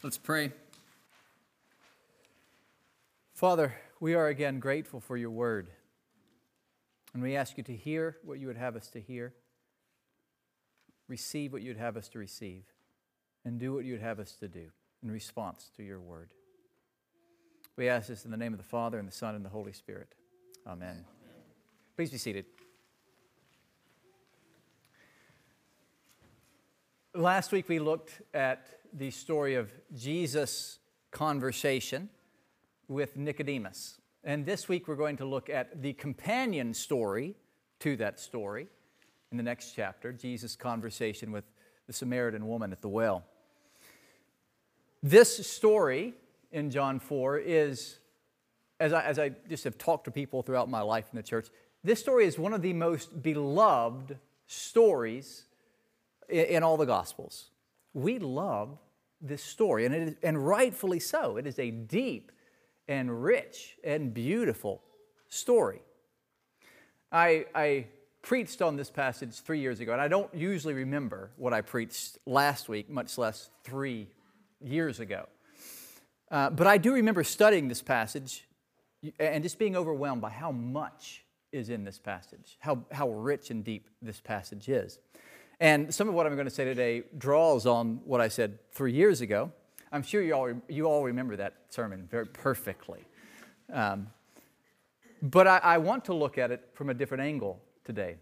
Let's pray. Father, we are again grateful for your word. And we ask you to hear what you would have us to hear, receive what you'd have us to receive, and do what you'd have us to do in response to your word. We ask this in the name of the Father, and the Son, and the Holy Spirit. Amen. Please be seated. Last week we looked at the story of Jesus' conversation with Nicodemus. And this week we're going to look at the companion story to that story in the next chapter Jesus' conversation with the Samaritan woman at the well. This story in John 4 is, as I, as I just have talked to people throughout my life in the church, this story is one of the most beloved stories in, in all the Gospels. We love this story, and, and rightfully so. It is a deep and rich and beautiful story. I, I preached on this passage three years ago, and I don't usually remember what I preached last week, much less three years ago. Uh, but I do remember studying this passage and just being overwhelmed by how much is in this passage, how, how rich and deep this passage is. And some of what I'm going to say today draws on what I said three years ago. I'm sure you all, you all remember that sermon very perfectly. Um, but I, I want to look at it from a different angle today.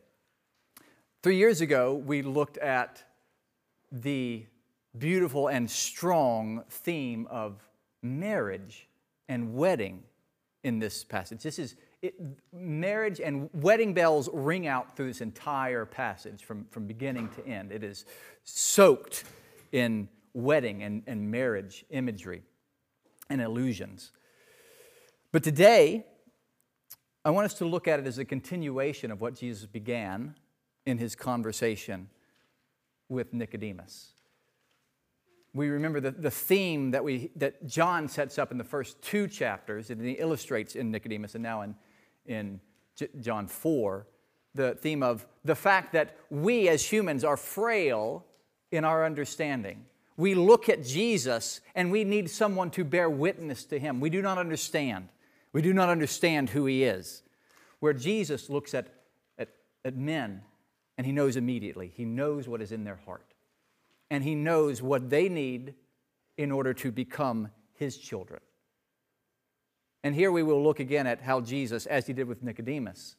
Three years ago, we looked at the beautiful and strong theme of marriage and wedding in this passage. This is it, marriage and wedding bells ring out through this entire passage from, from beginning to end. It is soaked in wedding and, and marriage imagery and illusions. But today, I want us to look at it as a continuation of what Jesus began in his conversation with Nicodemus. We remember the, the theme that, we, that John sets up in the first two chapters, and he illustrates in Nicodemus and now in, in J- John 4, the theme of the fact that we as humans are frail in our understanding. We look at Jesus and we need someone to bear witness to him. We do not understand. We do not understand who he is. Where Jesus looks at, at, at men and he knows immediately, he knows what is in their heart. And he knows what they need in order to become his children. And here we will look again at how Jesus, as he did with Nicodemus,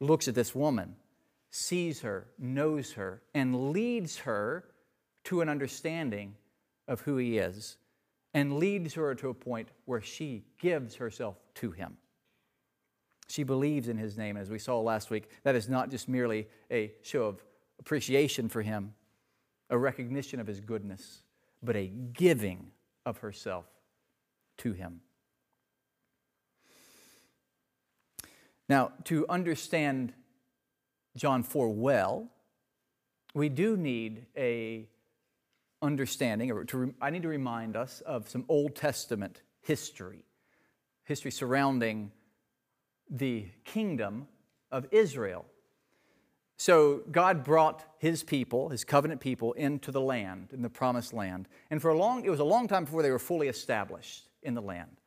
looks at this woman, sees her, knows her, and leads her to an understanding of who he is, and leads her to a point where she gives herself to him. She believes in his name, as we saw last week. That is not just merely a show of appreciation for him, a recognition of his goodness, but a giving of herself to him. Now, to understand John 4 well, we do need a understanding, or to, I need to remind us of some Old Testament history, history surrounding the kingdom of Israel. So God brought his people, his covenant people, into the land, in the promised land. And for a long, it was a long time before they were fully established in the land.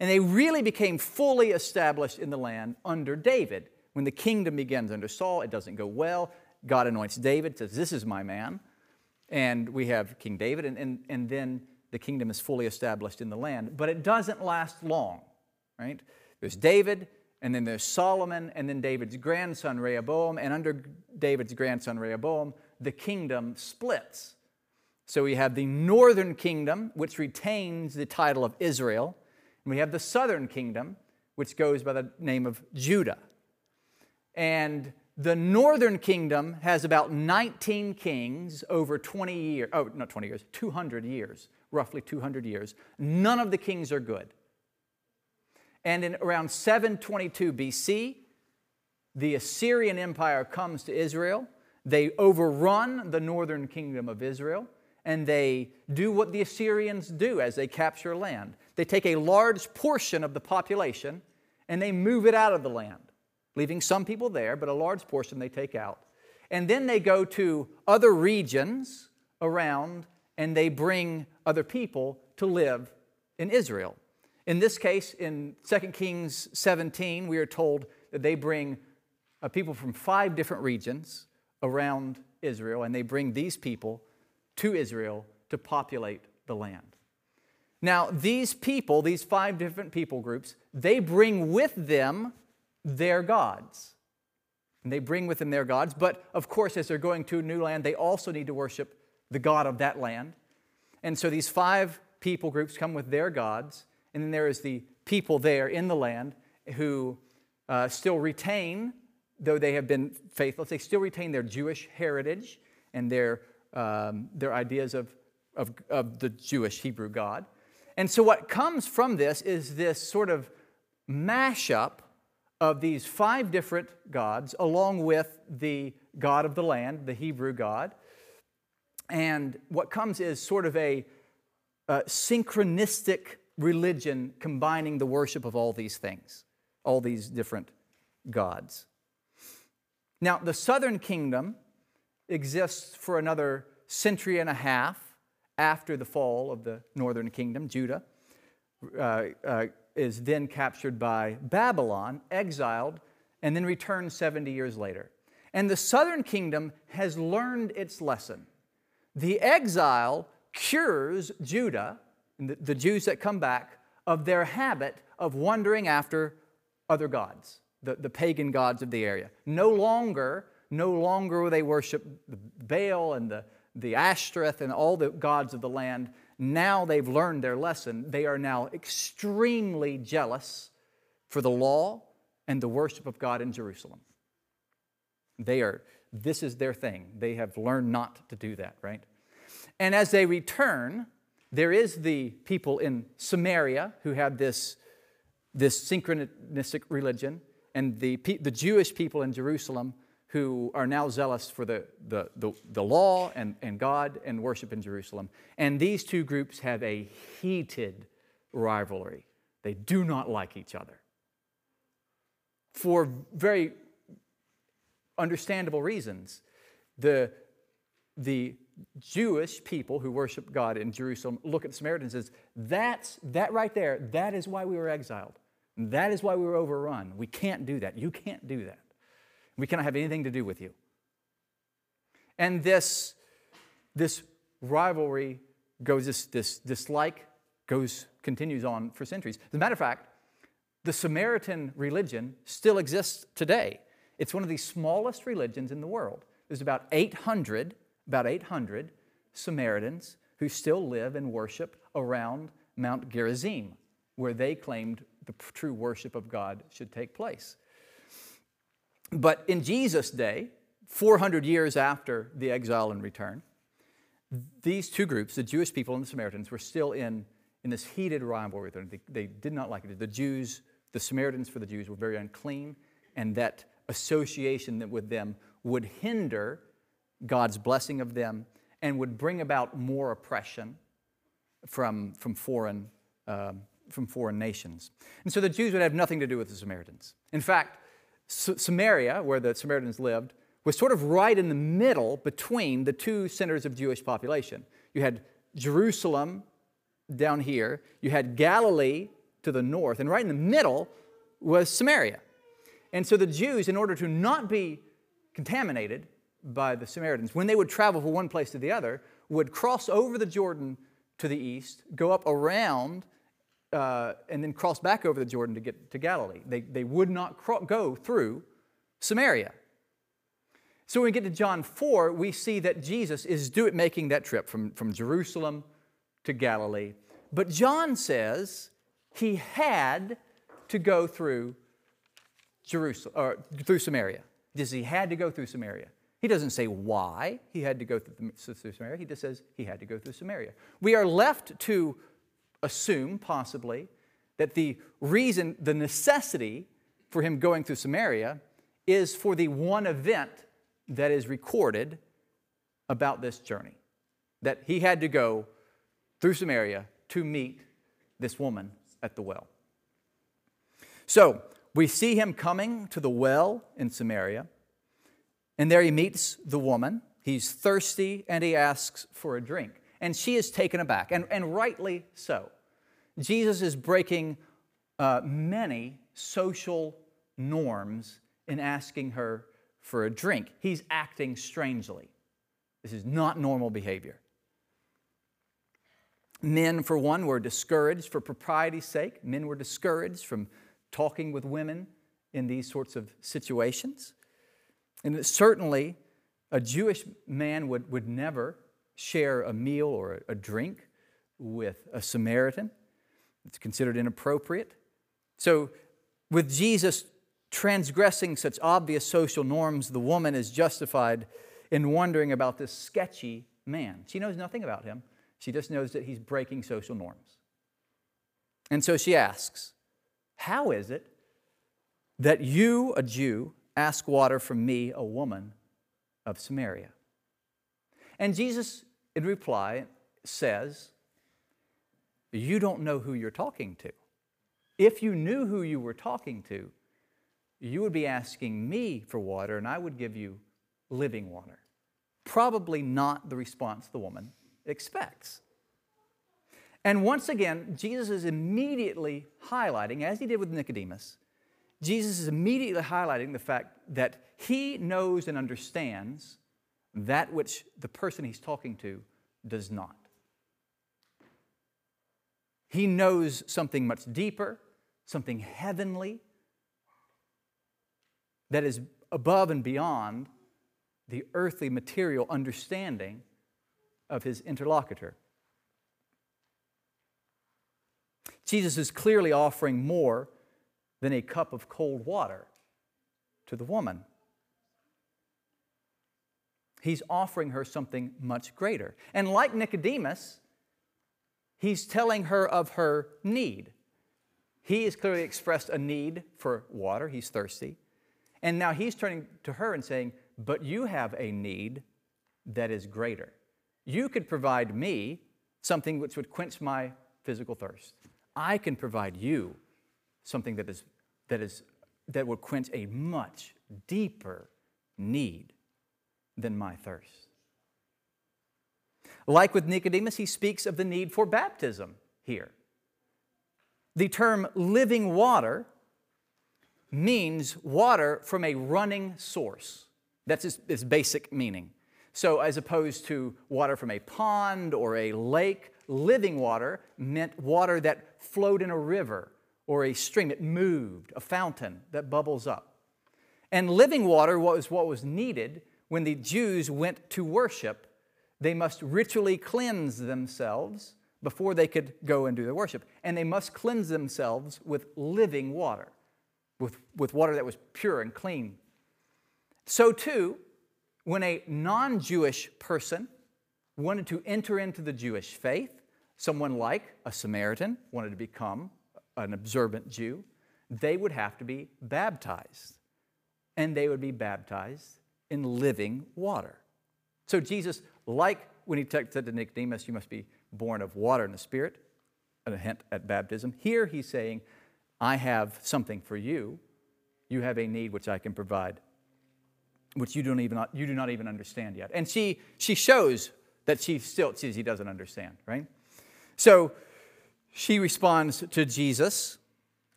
And they really became fully established in the land under David. When the kingdom begins under Saul, it doesn't go well. God anoints David, says, This is my man. And we have King David, and, and, and then the kingdom is fully established in the land. But it doesn't last long, right? There's David, and then there's Solomon, and then David's grandson Rehoboam. And under David's grandson Rehoboam, the kingdom splits. So we have the northern kingdom, which retains the title of Israel and we have the southern kingdom, which goes by the name of Judah. And the northern kingdom has about 19 kings over 20 years, oh, not 20 years, 200 years, roughly 200 years. None of the kings are good. And in around 722 BC, the Assyrian Empire comes to Israel. They overrun the northern kingdom of Israel, and they do what the Assyrians do as they capture land they take a large portion of the population and they move it out of the land, leaving some people there, but a large portion they take out. And then they go to other regions around and they bring other people to live in Israel. In this case, in 2 Kings 17, we are told that they bring uh, people from five different regions around Israel, and they bring these people to Israel to populate the land. Now, these people, these five different people groups, they bring with them their gods. And they bring with them their gods, but of course, as they're going to a new land, they also need to worship the God of that land. And so these five people groups come with their gods, and then there is the people there in the land who uh, still retain, though they have been faithless, they still retain their Jewish heritage and their, um, their ideas of, of, of the Jewish Hebrew God. And so what comes from this is this sort of mashup of these five different gods, along with the God of the land, the Hebrew God. And what comes is sort of a, a synchronistic religion combining the worship of all these things, all these different gods. Now, the southern kingdom exists for another century and a half after the fall of the northern kingdom. Judah uh, uh, is then captured by Babylon, exiled, and then returned 70 years later. And the southern kingdom has learned its lesson. The exile cures Judah, the, the Jews that come back, of their habit of wandering after other gods, the, the pagan gods of the area. No longer, no longer will they worship the Baal and the, the Ashtoreth and all the gods of the land. Now they've learned their lesson. They are now extremely jealous for the law and the worship of God in Jerusalem. They are, this is their thing. They have learned not to do that, right? And as they return, there is the people in Samaria who have this, this synchronistic religion, and the, the Jewish people in Jerusalem who are now zealous for the, the, the, the, law and, and God and worship in Jerusalem. And these two groups have a heated rivalry. They do not like each other for very understandable reasons. The, the Jewish people who worship God in Jerusalem look at the Samaritans and says, that's that right there, that is why we were exiled. That is why we were overrun. We can't do that. You can't do that. We cannot have anything to do with you. And this, this rivalry goes, this, this dislike goes, continues on for centuries. As a matter of fact, the Samaritan religion still exists today. It's one of the smallest religions in the world. There's about 800, about 800 Samaritans who still live and worship around Mount Gerizim, where they claimed the true worship of God should take place. But in Jesus' day, 400 years after the exile and return, these two groups, the Jewish people and the Samaritans, were still in, in this heated rivalry. They, they did not like it. The Jews, the Samaritans for the Jews, were very unclean, and that association with them would hinder God's blessing of them and would bring about more oppression from, from, foreign, um, from foreign nations. And so the Jews would have nothing to do with the Samaritans. In fact, Samaria, where the Samaritans lived, was sort of right in the middle between the two centers of Jewish population. You had Jerusalem down here, you had Galilee to the north, and right in the middle was Samaria. And so the Jews, in order to not be contaminated by the Samaritans, when they would travel from one place to the other, would cross over the Jordan to the east, go up around uh, and then cross back over the Jordan to get to Galilee. They, they would not cro- go through Samaria. So when we get to John 4, we see that Jesus is do making that trip from, from Jerusalem to Galilee. But John says he had to go through Jerusalem or through Samaria. Does he had to go through Samaria? He doesn't say why he had to go through, through Samaria. He just says he had to go through Samaria. We are left to assume, possibly, that the reason, the necessity for him going through Samaria is for the one event that is recorded about this journey. That he had to go through Samaria to meet this woman at the well. So we see him coming to the well in Samaria, and there he meets the woman. He's thirsty and he asks for a drink. And she is taken aback, and, and rightly so. Jesus is breaking uh, many social norms in asking her for a drink. He's acting strangely. This is not normal behavior. Men, for one, were discouraged for propriety's sake. Men were discouraged from talking with women in these sorts of situations. And certainly, a Jewish man would, would never share a meal or a drink with a Samaritan. It's considered inappropriate. So, with Jesus transgressing such obvious social norms, the woman is justified in wondering about this sketchy man. She knows nothing about him, she just knows that he's breaking social norms. And so she asks, How is it that you, a Jew, ask water from me, a woman of Samaria? And Jesus, in reply, says, You don't know who you're talking to. If you knew who you were talking to, you would be asking me for water, and I would give you living water. Probably not the response the woman expects. And once again, Jesus is immediately highlighting, as he did with Nicodemus, Jesus is immediately highlighting the fact that he knows and understands that which the person he's talking to does not. He knows something much deeper, something heavenly, that is above and beyond the earthly material understanding of his interlocutor. Jesus is clearly offering more than a cup of cold water to the woman. He's offering her something much greater. And like Nicodemus, he's telling her of her need. He has clearly expressed a need for water, he's thirsty. And now he's turning to her and saying, But you have a need that is greater. You could provide me something which would quench my physical thirst. I can provide you something that, is, that, is, that would quench a much deeper need than my thirst. Like with Nicodemus, he speaks of the need for baptism here. The term living water means water from a running source. That's its, its, basic meaning. So, as opposed to water from a pond or a lake, living water meant water that flowed in a river or a stream. It moved, a fountain that bubbles up. And living water was what was needed when the Jews went to worship. They must ritually cleanse themselves before they could go and do their worship. And they must cleanse themselves with living water with, with water that was pure and clean. So, too, when a non Jewish person wanted to enter into the Jewish faith, someone like a Samaritan wanted to become an observant Jew, they would have to be baptized. And they would be baptized in living water. So, Jesus, like when he said to Nicodemus, You must be born of water and the Spirit, and a hint at baptism, here he's saying, I have something for you. You have a need which I can provide, which you, don't even, you do not even understand yet. And she, she shows that she still sees he doesn't understand, right? So she responds to Jesus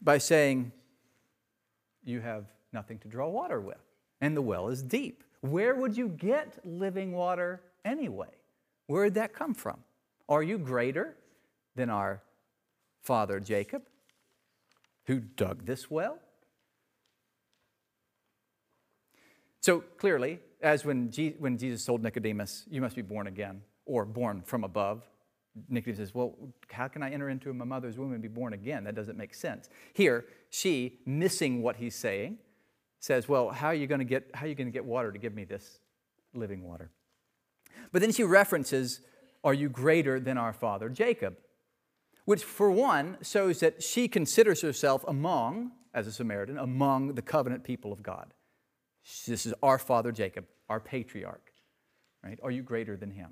by saying, You have nothing to draw water with, and the well is deep. Where would you get living water anyway? Where did that come from? Are you greater than our father Jacob? who dug this well? So clearly, as when, Je- when Jesus told Nicodemus, You must be born again, or born from above, Nicodemus says, Well, how can I enter into my mother's womb and be born again? That doesn't make sense. Here, she, missing what he's saying, says, Well, how are you going to get, how are you going to get water to give me this living water? But then she references, Are you greater than our father Jacob? which for one shows that she considers herself among, as a Samaritan, among the covenant people of God. This is our father Jacob, our patriarch. Right? Are you greater than him?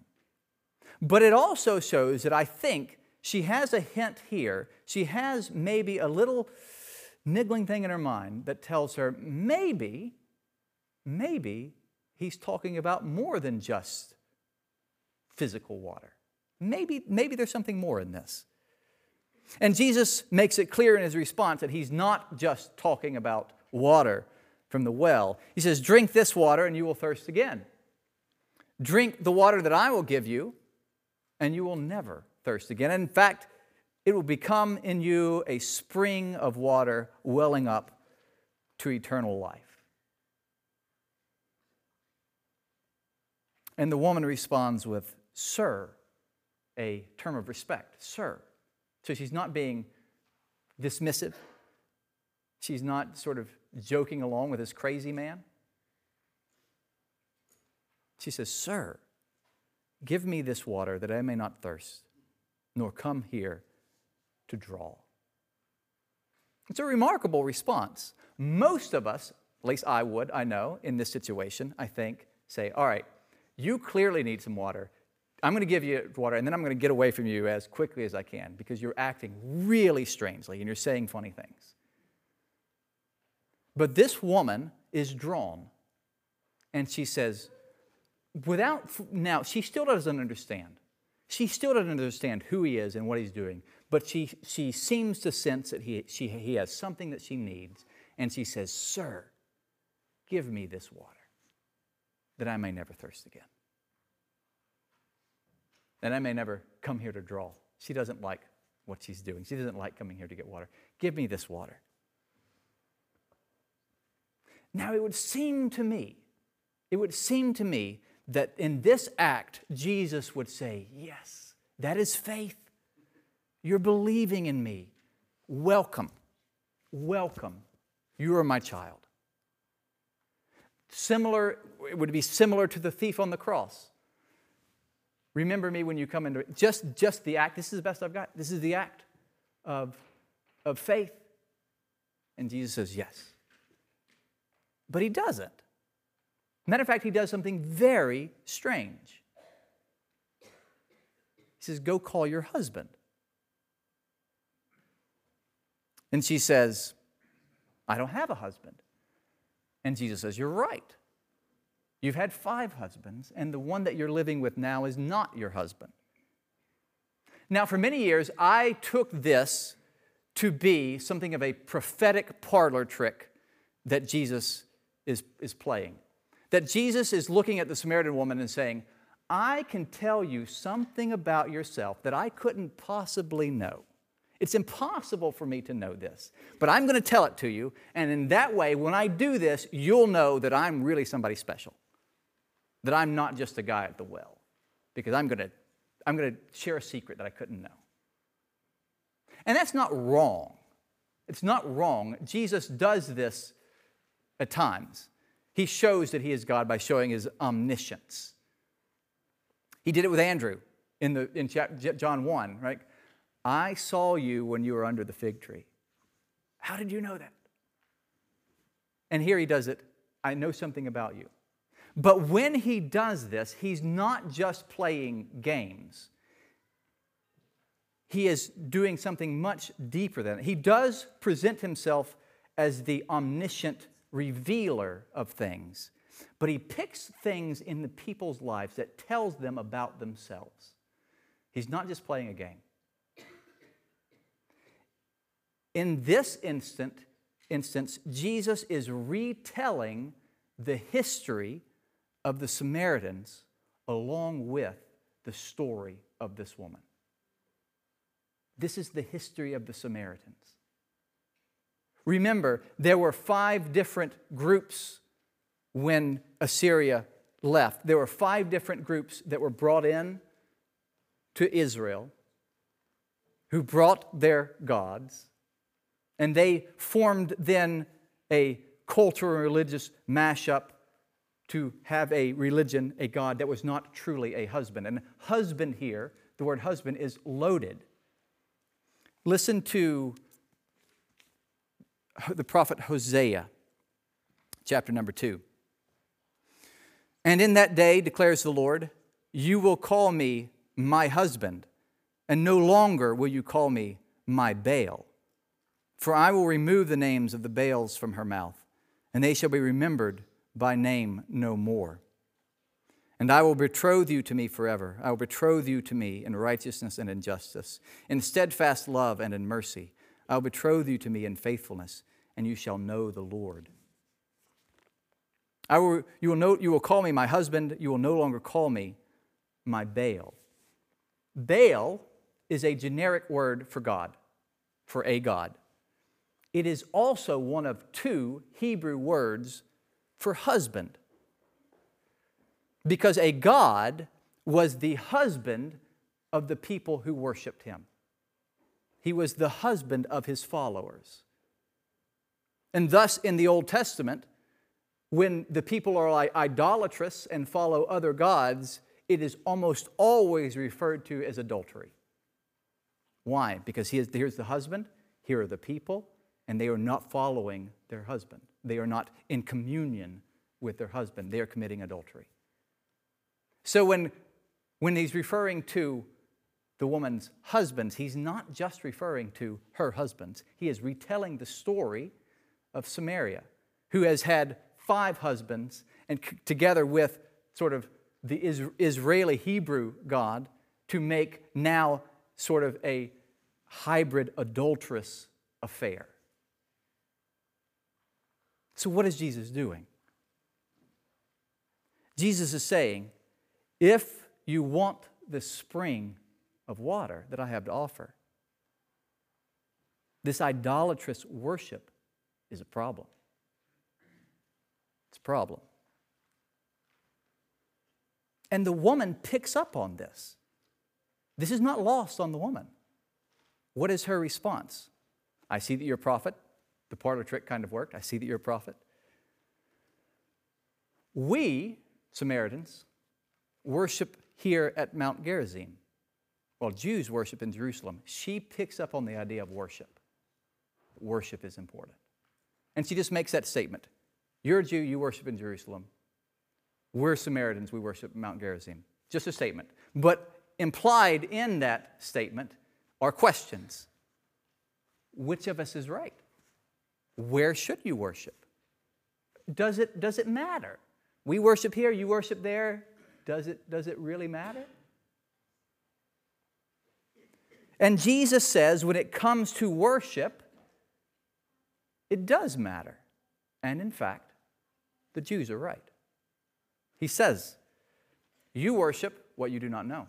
But it also shows that I think she has a hint here. She has maybe a little niggling thing in her mind that tells her maybe, maybe he's talking about more than just physical water. maybe, maybe there's something more in this. And Jesus makes it clear in his response that he's not just talking about water from the well. He says, Drink this water and you will thirst again. Drink the water that I will give you, and you will never thirst again. in fact, it will become in you a spring of water welling up to eternal life. And the woman responds with, Sir, a term of respect, Sir. So she's not being dismissive. She's not sort of joking along with this crazy man. She says, Sir, give me this water that I may not thirst, nor come here to draw. It's a remarkable response. Most of us, at least I would, I know, in this situation, I think, say, All right, you clearly need some water. I'm going to give you water, and then I'm going to get away from you as quickly as I can because you're acting really strangely and you're saying funny things. But this woman is drawn, and she says, without, now, she still doesn't understand. She still doesn't understand who he is and what he's doing, but she, she seems to sense that he, she, he has something that she needs, and she says, Sir, give me this water that I may never thirst again and I may never come here to draw. She doesn't like what she's doing. She doesn't like coming here to get water. Give me this water. Now, it would seem to me, it would seem to me that in this act, Jesus would say, Yes, that is faith. You're believing in me. Welcome. Welcome. You are my child. Similar, it would be similar to the thief on the cross. Remember me when you come into just just the act. This is the best I've got. This is the act of, of faith. And Jesus says, Yes. But he doesn't. Matter of fact, he does something very strange. He says, Go call your husband. And she says, I don't have a husband. And Jesus says, You're right. You've had five husbands, and the one that you're living with now is not your husband. Now, for many years, I took this to be something of a prophetic parlor trick that Jesus is, is playing. That Jesus is looking at the Samaritan woman and saying, I can tell you something about yourself that I couldn't possibly know. It's impossible for me to know this, but I'm going to tell it to you. And in that way, when I do this, you'll know that I'm really somebody special that I'm not just a guy at the well, because I'm going to I'm going to share a secret that I couldn't know. And that's not wrong. It's not wrong. Jesus does this at times. He shows that he is God by showing his omniscience. He did it with Andrew in, the, in John 1, right? I saw you when you were under the fig tree. How did you know that? And here he does it I know something about you. But when he does this, he's not just playing games. He is doing something much deeper than that. He does present himself as the omniscient revealer of things, but he picks things in the people's lives that tells them about themselves. He's not just playing a game. In this instant, instance, Jesus is retelling the history of the Samaritans along with the story of this woman. This is the history of the Samaritans. Remember, there were five different groups when Assyria left. There were five different groups that were brought in to Israel who brought their gods, and they formed then a cultural religious mashup to have a religion, a God that was not truly a husband. And husband here, the word husband is loaded. Listen to the prophet Hosea, chapter number two. And in that day, declares the Lord, you will call me my husband, and no longer will you call me my Baal. For I will remove the names of the Baals from her mouth, and they shall be remembered by name no more. And I will betroth you to me forever. I will betroth you to me in righteousness and in justice, in steadfast love and in mercy. I will betroth you to me in faithfulness, and you shall know the Lord. I will, you, will know, you will call me my husband. You will no longer call me my Baal. Baal is a generic word for God, for a God. It is also one of two Hebrew words for husband because a God was the husband of the people who worshiped him. He was the husband of his followers. And thus, in the Old Testament, when the people are idolatrous and follow other gods, it is almost always referred to as adultery. Why? Because he is, here's the husband, here are the people, and they are not following their husband. They are not in communion with their husband. They are committing adultery. So when, when he's referring to the woman's husbands, he's not just referring to her husbands. He is retelling the story of Samaria, who has had five husbands, and c- together with sort of the Israeli Hebrew God, to make now sort of a hybrid adulterous affair. So, what is Jesus doing? Jesus is saying, if you want the spring of water that I have to offer, this idolatrous worship is a problem. It's a problem. And the woman picks up on this. This is not lost on the woman. What is her response? I see that you're a prophet. The parlor trick kind of worked. I see that you're a prophet. We, Samaritans, worship here at Mount Gerizim. Well, Jews worship in Jerusalem. She picks up on the idea of worship. Worship is important. And she just makes that statement You're a Jew, you worship in Jerusalem. We're Samaritans, we worship Mount Gerizim. Just a statement. But implied in that statement are questions Which of us is right? Where should you worship? Does it, does it matter? We worship here, you worship there. Does it, does it really matter? And Jesus says when it comes to worship, it does matter. And in fact, the Jews are right. He says, You worship what you do not know.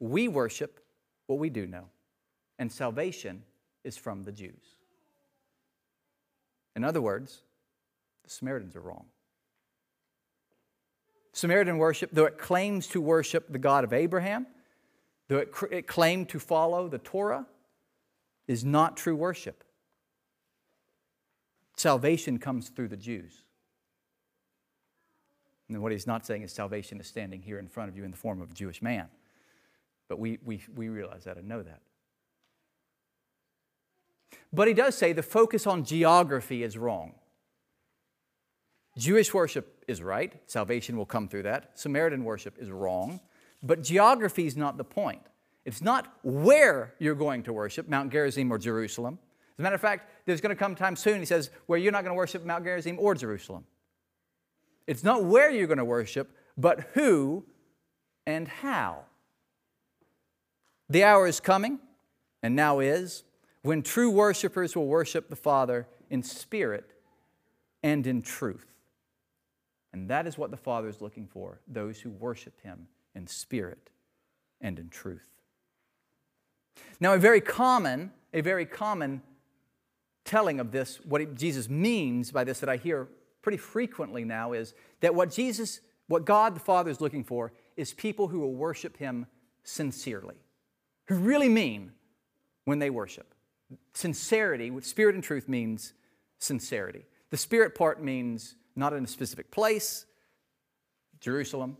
We worship what we do know. And salvation is from the Jews. In other words, the Samaritans are wrong. Samaritan worship, though it claims to worship the God of Abraham, though it, it claimed to follow the Torah, is not true worship. Salvation comes through the Jews. And what he's not saying is salvation is standing here in front of you in the form of a Jewish man. But we, we, we realize that and know that. But he does say the focus on geography is wrong. Jewish worship is right, salvation will come through that. Samaritan worship is wrong, but geography is not the point. It's not where you're going to worship, Mount Gerizim or Jerusalem. As a matter of fact, there's going to come time soon, he says, where you're not going to worship Mount Gerizim or Jerusalem. It's not where you're going to worship, but who and how. The hour is coming, and now is, when true worshipers will worship the Father in spirit and in truth. And that is what the Father is looking for those who worship Him in spirit and in truth. Now, a very common, a very common telling of this, what Jesus means by this that I hear pretty frequently now is that what Jesus, what God the Father is looking for is people who will worship Him sincerely, who really mean when they worship. Sincerity, with spirit and truth, means sincerity. The spirit part means not in a specific place, Jerusalem,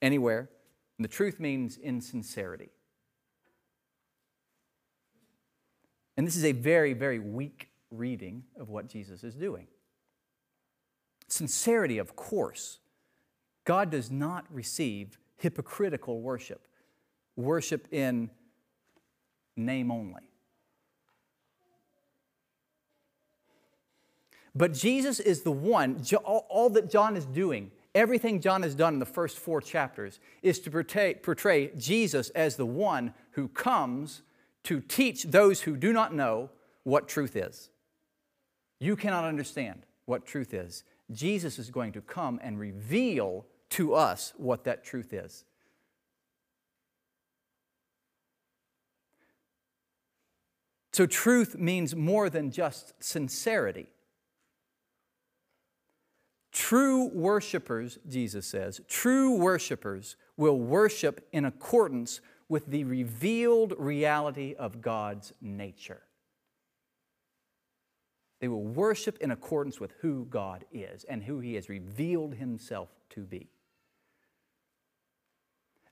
anywhere. And the truth means in sincerity. And this is a very, very weak reading of what Jesus is doing. Sincerity, of course. God does not receive hypocritical worship, worship in name only. But Jesus is the one, all that John is doing Everything John has done in the first four chapters is to portray, portray Jesus as the one who comes to teach those who do not know what truth is. You cannot understand what truth is. Jesus is going to come and reveal to us what that truth is. So, truth means more than just sincerity. True worshipers, Jesus says, true worshipers will worship in accordance with the revealed reality of God's nature. They will worship in accordance with who God is and who He has revealed Himself to be.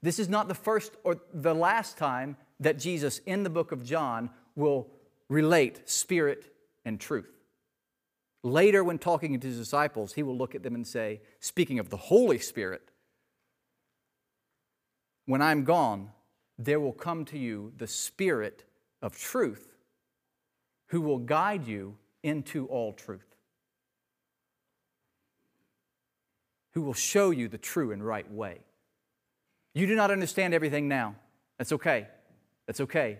This is not the first or the last time that Jesus in the book of John will relate spirit and truth. Later, when talking to his disciples, he will look at them and say, speaking of the Holy Spirit, when I'm gone, there will come to you the Spirit of truth who will guide you into all truth, who will show you the true and right way. You do not understand everything now. That's okay. That's okay.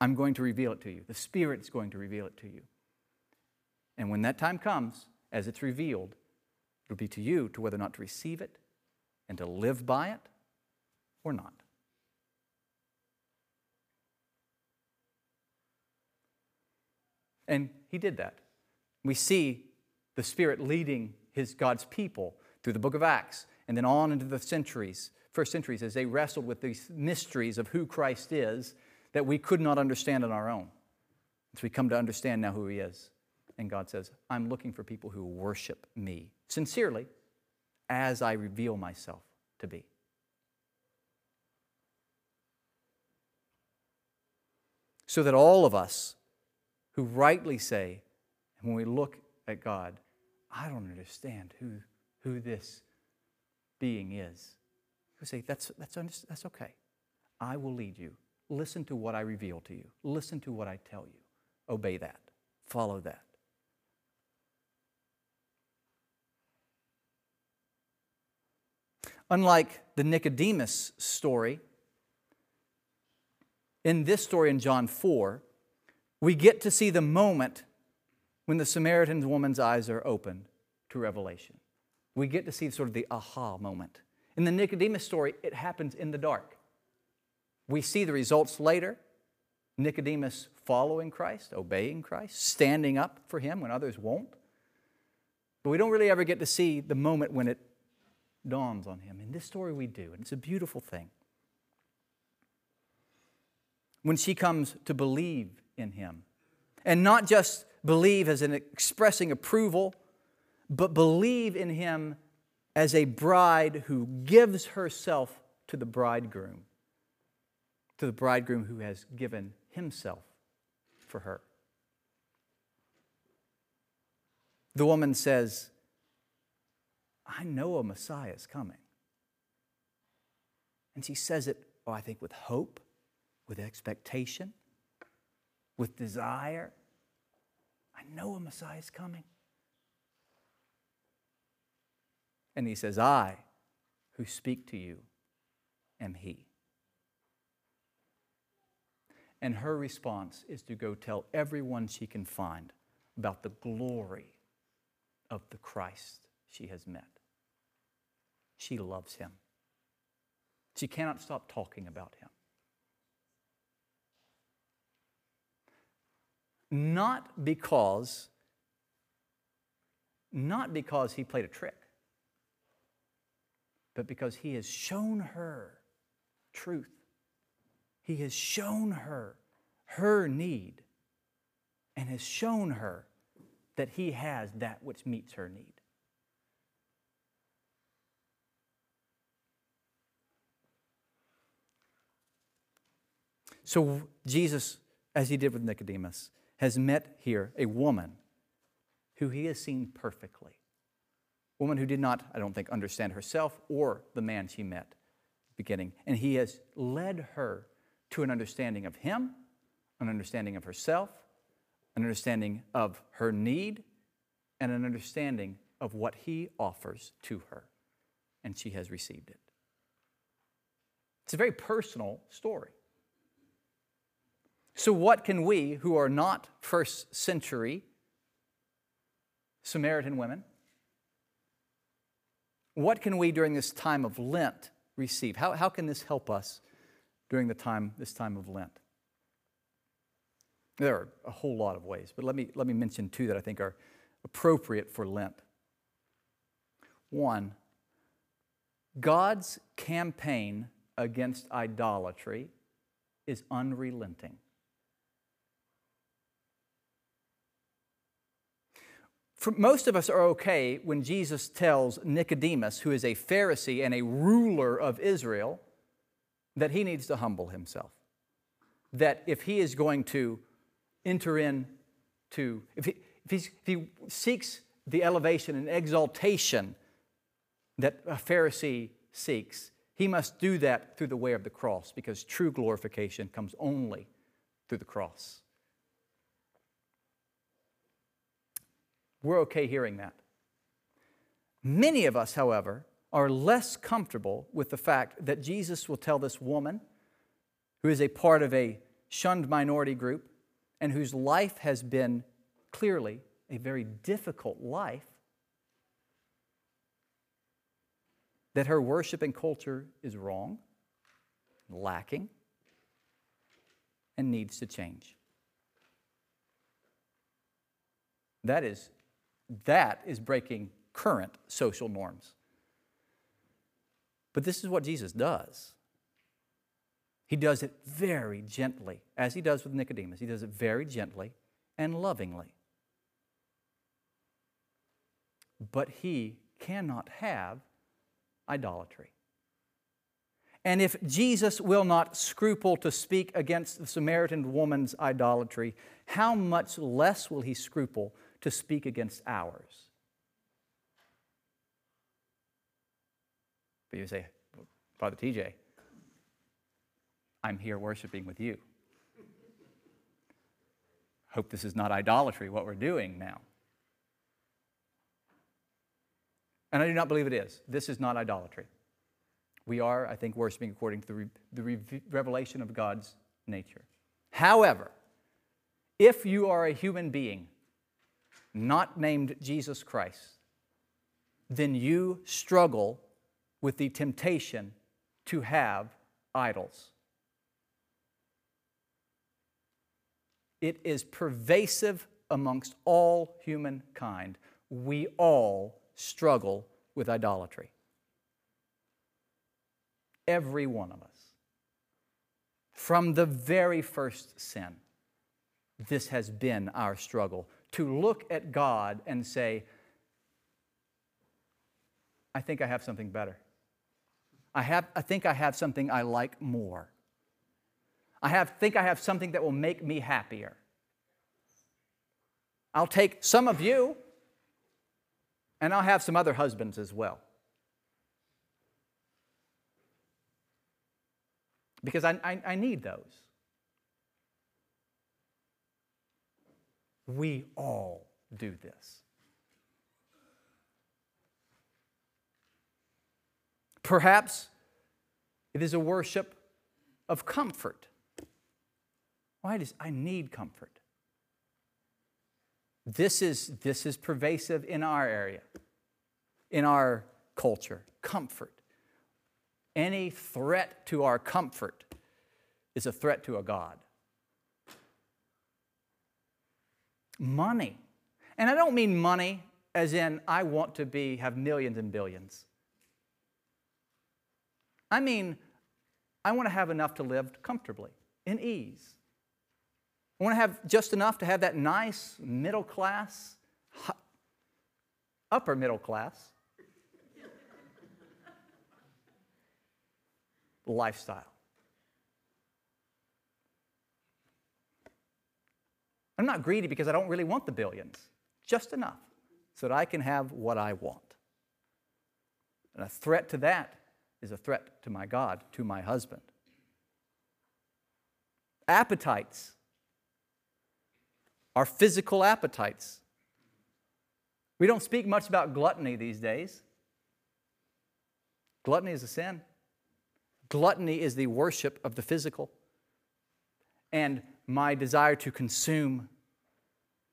I'm going to reveal it to you. The Spirit is going to reveal it to you. And when that time comes, as it's revealed, it'll be to you to whether or not to receive it and to live by it or not. And he did that. We see the Spirit leading his God's people through the book of Acts and then on into the centuries, first centuries, as they wrestled with these mysteries of who Christ is that we could not understand on our own. As we come to understand now who he is. And God says, I'm looking for people who worship me sincerely as I reveal myself to be. So that all of us who rightly say, when we look at God, I don't understand who, who this being is. We say, that's, that's, that's okay. I will lead you. Listen to what I reveal to you. Listen to what I tell you. Obey that. Follow that. Unlike the Nicodemus story, in this story in John 4, we get to see the moment when the Samaritan woman's eyes are opened to revelation. We get to see sort of the aha moment. In the Nicodemus story, it happens in the dark. We see the results later. Nicodemus following Christ, obeying Christ, standing up for him when others won't. But we don't really ever get to see the moment when it dawns on him. In this story, we do, and it's a beautiful thing. When she comes to believe in him, and not just believe as an expressing approval, but believe in him as a bride who gives herself to the bridegroom, to the bridegroom who has given himself for her. The woman says, I know a Messiah is coming. And she says it, oh, I think, with hope, with expectation, with desire. I know a Messiah is coming. And he says, I who speak to you am he. And her response is to go tell everyone she can find about the glory of the Christ she has met. She loves him. She cannot stop talking about him. Not because not because he played a trick, but because he has shown her truth. He has shown her her need and has shown her that he has that which meets her need. So, Jesus, as he did with Nicodemus, has met here a woman who he has seen perfectly. A woman who did not, I don't think, understand herself or the man she met beginning. And he has led her to an understanding of him, an understanding of herself, an understanding of her need, and an understanding of what he offers to her, and she has received it. It's a very personal story. So, what can we, who are not first century Samaritan women, what can we during this time of Lent receive? How, how can this help us during the time, this time of Lent? There are a whole lot of ways, but let me, let me mention two that I think are appropriate for Lent. One, God's campaign against idolatry is unrelenting. For most of us are okay when Jesus tells Nicodemus, who is a Pharisee and a ruler of Israel, that he needs to humble himself. That if he is going to enter into, if he, if, if he seeks the elevation and exaltation that a Pharisee seeks, he must do that through the way of the cross because true glorification comes only through the cross. We're okay hearing that. Many of us, however, are less comfortable with the fact that Jesus will tell this woman, who is a part of a shunned minority group and whose life has been clearly a very difficult life, that her worship and culture is wrong, lacking, and needs to change. That is that is breaking current social norms. But this is what Jesus does. He does it very gently, as he does with Nicodemus. He does it very gently and lovingly. But he cannot have idolatry. And if Jesus will not scruple to speak against the Samaritan woman's idolatry, how much less will he scruple to speak against ours. But you say, Father TJ, I'm here worshiping with you. Hope this is not idolatry, what we're doing now. And I do not believe it is. This is not idolatry. We are, I think, worshiping according to the, re- the re- revelation of God's nature. However, if you are a human being not named Jesus Christ, then you struggle with the temptation to have idols. It is pervasive amongst all humankind. We all struggle with idolatry. Every one of us. From the very first sin, this has been our struggle to look at God and say, I think I have something better. I, have, I think I have something I like more. I have, think I have something that will make me happier. I'll take some of you, and I'll have some other husbands as well. Because I, I, I need those. We all do this. Perhaps it is a worship of comfort. Why does I need comfort? This is, this is pervasive in our area, in our culture. Comfort. Any threat to our comfort is a threat to a God. Money. And I don't mean money as in I want to be have millions and billions. I mean I want to have enough to live comfortably, in ease. I want to have just enough to have that nice middle class, upper middle class lifestyle. I'm not greedy because I don't really want the billions, just enough so that I can have what I want. And a threat to that is a threat to my God, to my husband. Appetites, are physical appetites. We don't speak much about gluttony these days. Gluttony is a sin. Gluttony is the worship of the physical. And my desire to consume,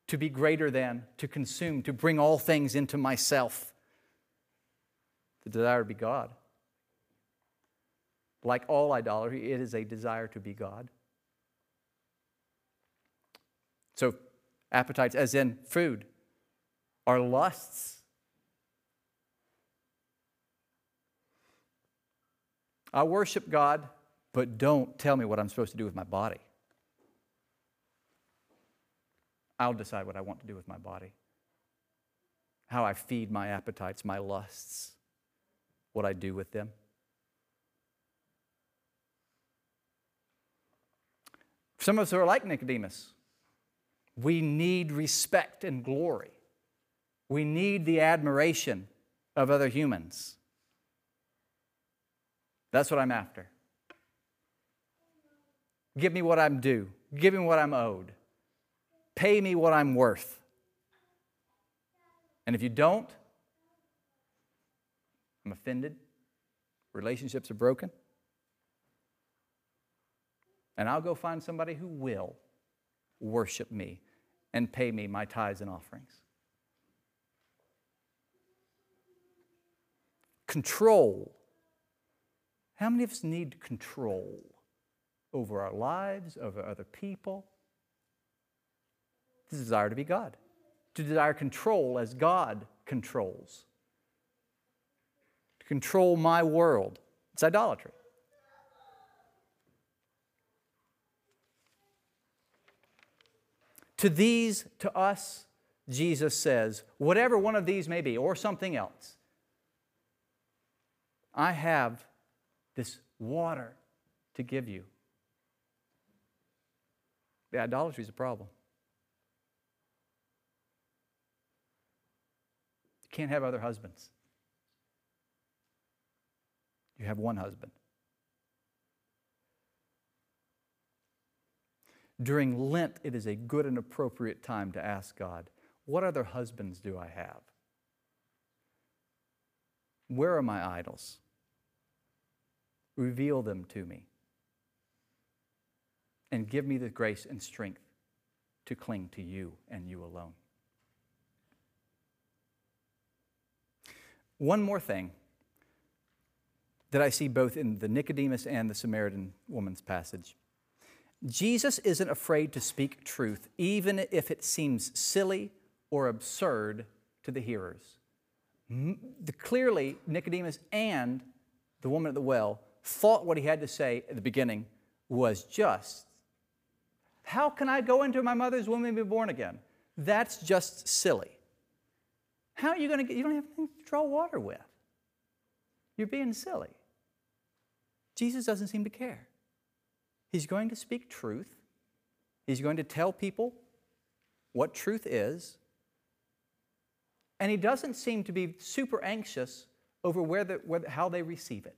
to be greater than, to consume, to bring all things into myself. The desire to be God. Like all idolatry, it is a desire to be God. So, appetites, as in food, are lusts. I worship God, but don't tell me what I'm supposed to do with my body. I'll decide what I want to do with my body, how I feed my appetites, my lusts, what I do with them. Some of us are like Nicodemus. We need respect and glory. We need the admiration of other humans. That's what I'm after. Give me what I'm due. Give me what I'm owed. Pay me what I'm worth. And if you don't, I'm offended. Relationships are broken. And I'll go find somebody who will worship me and pay me my tithes and offerings. Control. How many of us need control over our lives, over other people? Desire to be God, to desire control as God controls, to control my world. It's idolatry. To these, to us, Jesus says, whatever one of these may be, or something else, I have this water to give you. The idolatry is a problem. You can't have other husbands. You have one husband. During Lent, it is a good and appropriate time to ask God, What other husbands do I have? Where are my idols? Reveal them to me. And give me the grace and strength to cling to you and you alone. One more thing that I see both in the Nicodemus and the Samaritan woman's passage Jesus isn't afraid to speak truth, even if it seems silly or absurd to the hearers. Clearly, Nicodemus and the woman at the well thought what he had to say at the beginning was just. How can I go into my mother's womb and be born again? That's just silly. How are you going to get, you don't have anything to draw water with. You're being silly. Jesus doesn't seem to care. He's going to speak truth. He's going to tell people what truth is. And he doesn't seem to be super anxious over whether, whether, how they receive it.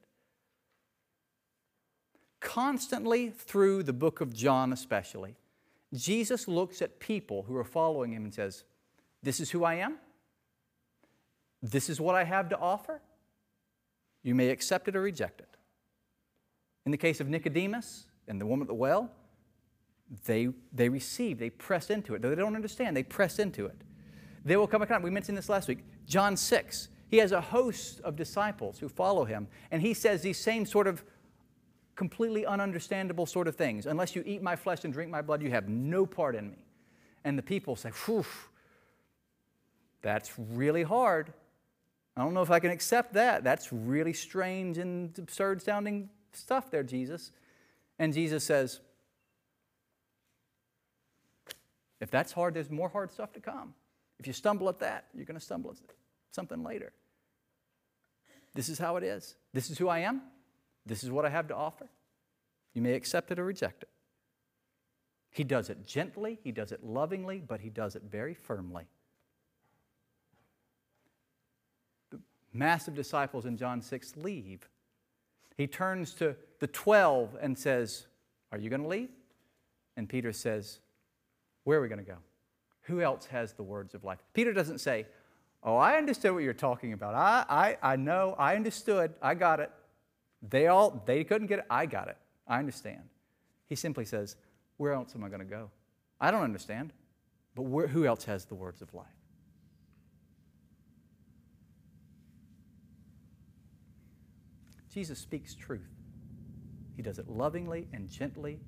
Constantly through the book of John, especially, Jesus looks at people who are following him and says, This is who I am. This is what I have to offer. You may accept it or reject it. In the case of Nicodemus, and the woman at the well, they, they receive, they press into it. Though they don't understand, they press into it. There will come a time, we mentioned this last week, John 6. He has a host of disciples who follow him, and he says these same sort of completely ununderstandable sort of things. Unless you eat my flesh and drink my blood, you have no part in me. And the people say, Whew, that's really hard. I don't know if I can accept that. That's really strange and absurd sounding stuff there, Jesus. And Jesus says, if that's hard, there's more hard stuff to come. If you stumble at that, you're going to stumble at something later. This is how it is. This is who I am. This is what I have to offer. You may accept it or reject it. He does it gently, he does it lovingly, but he does it very firmly. The massive disciples in John 6 leave he turns to the 12 and says, Are you going to leave? And Peter says, Where are we going to go? Who else has the words of life? Peter doesn't say, Oh, I understood what you're talking about. I, I, I know, I understood, I got it. They all, they couldn't get it, I got it. I understand. He simply says, Where else am I going to go? I don't understand, but where, who else has the words of life? Jesus speaks truth. He does it lovingly and gently,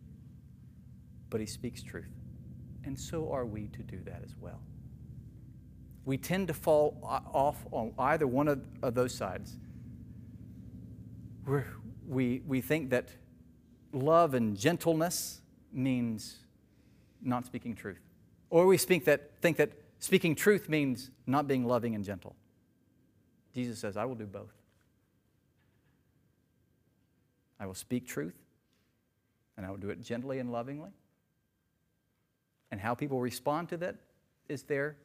but he speaks truth. And so are we to do that as well. We tend to fall off on either one of, of those sides. We're, we, we think that love and gentleness means not speaking truth. Or we speak that, think that speaking truth means not being loving and gentle. Jesus says, I will do both. I will speak truth, and I will do it gently and lovingly. And how people respond to that is there.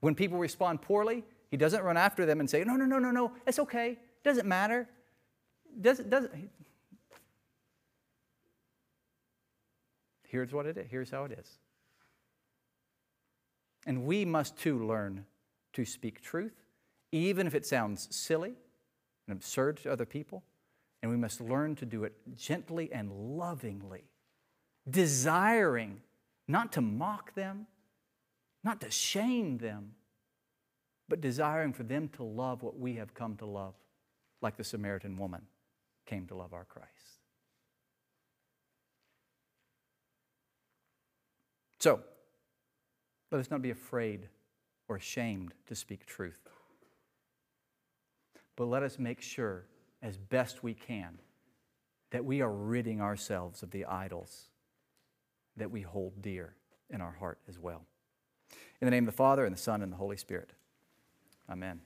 When people respond poorly, he doesn't run after them and say, No, no, no, no, no, it's okay. It doesn't matter. Doesn't, doesn't. Here's what it is. Here's how it is. And we must too learn to speak truth, even if it sounds silly and absurd to other people. And we must learn to do it gently and lovingly, desiring not to mock them, not to shame them, but desiring for them to love what we have come to love, like the Samaritan woman came to love our Christ. So, let us not be afraid or ashamed to speak truth. But let us make sure as best we can that we are ridding ourselves of the idols that we hold dear in our heart as well. In the name of the Father, and the Son, and the Holy Spirit. Amen.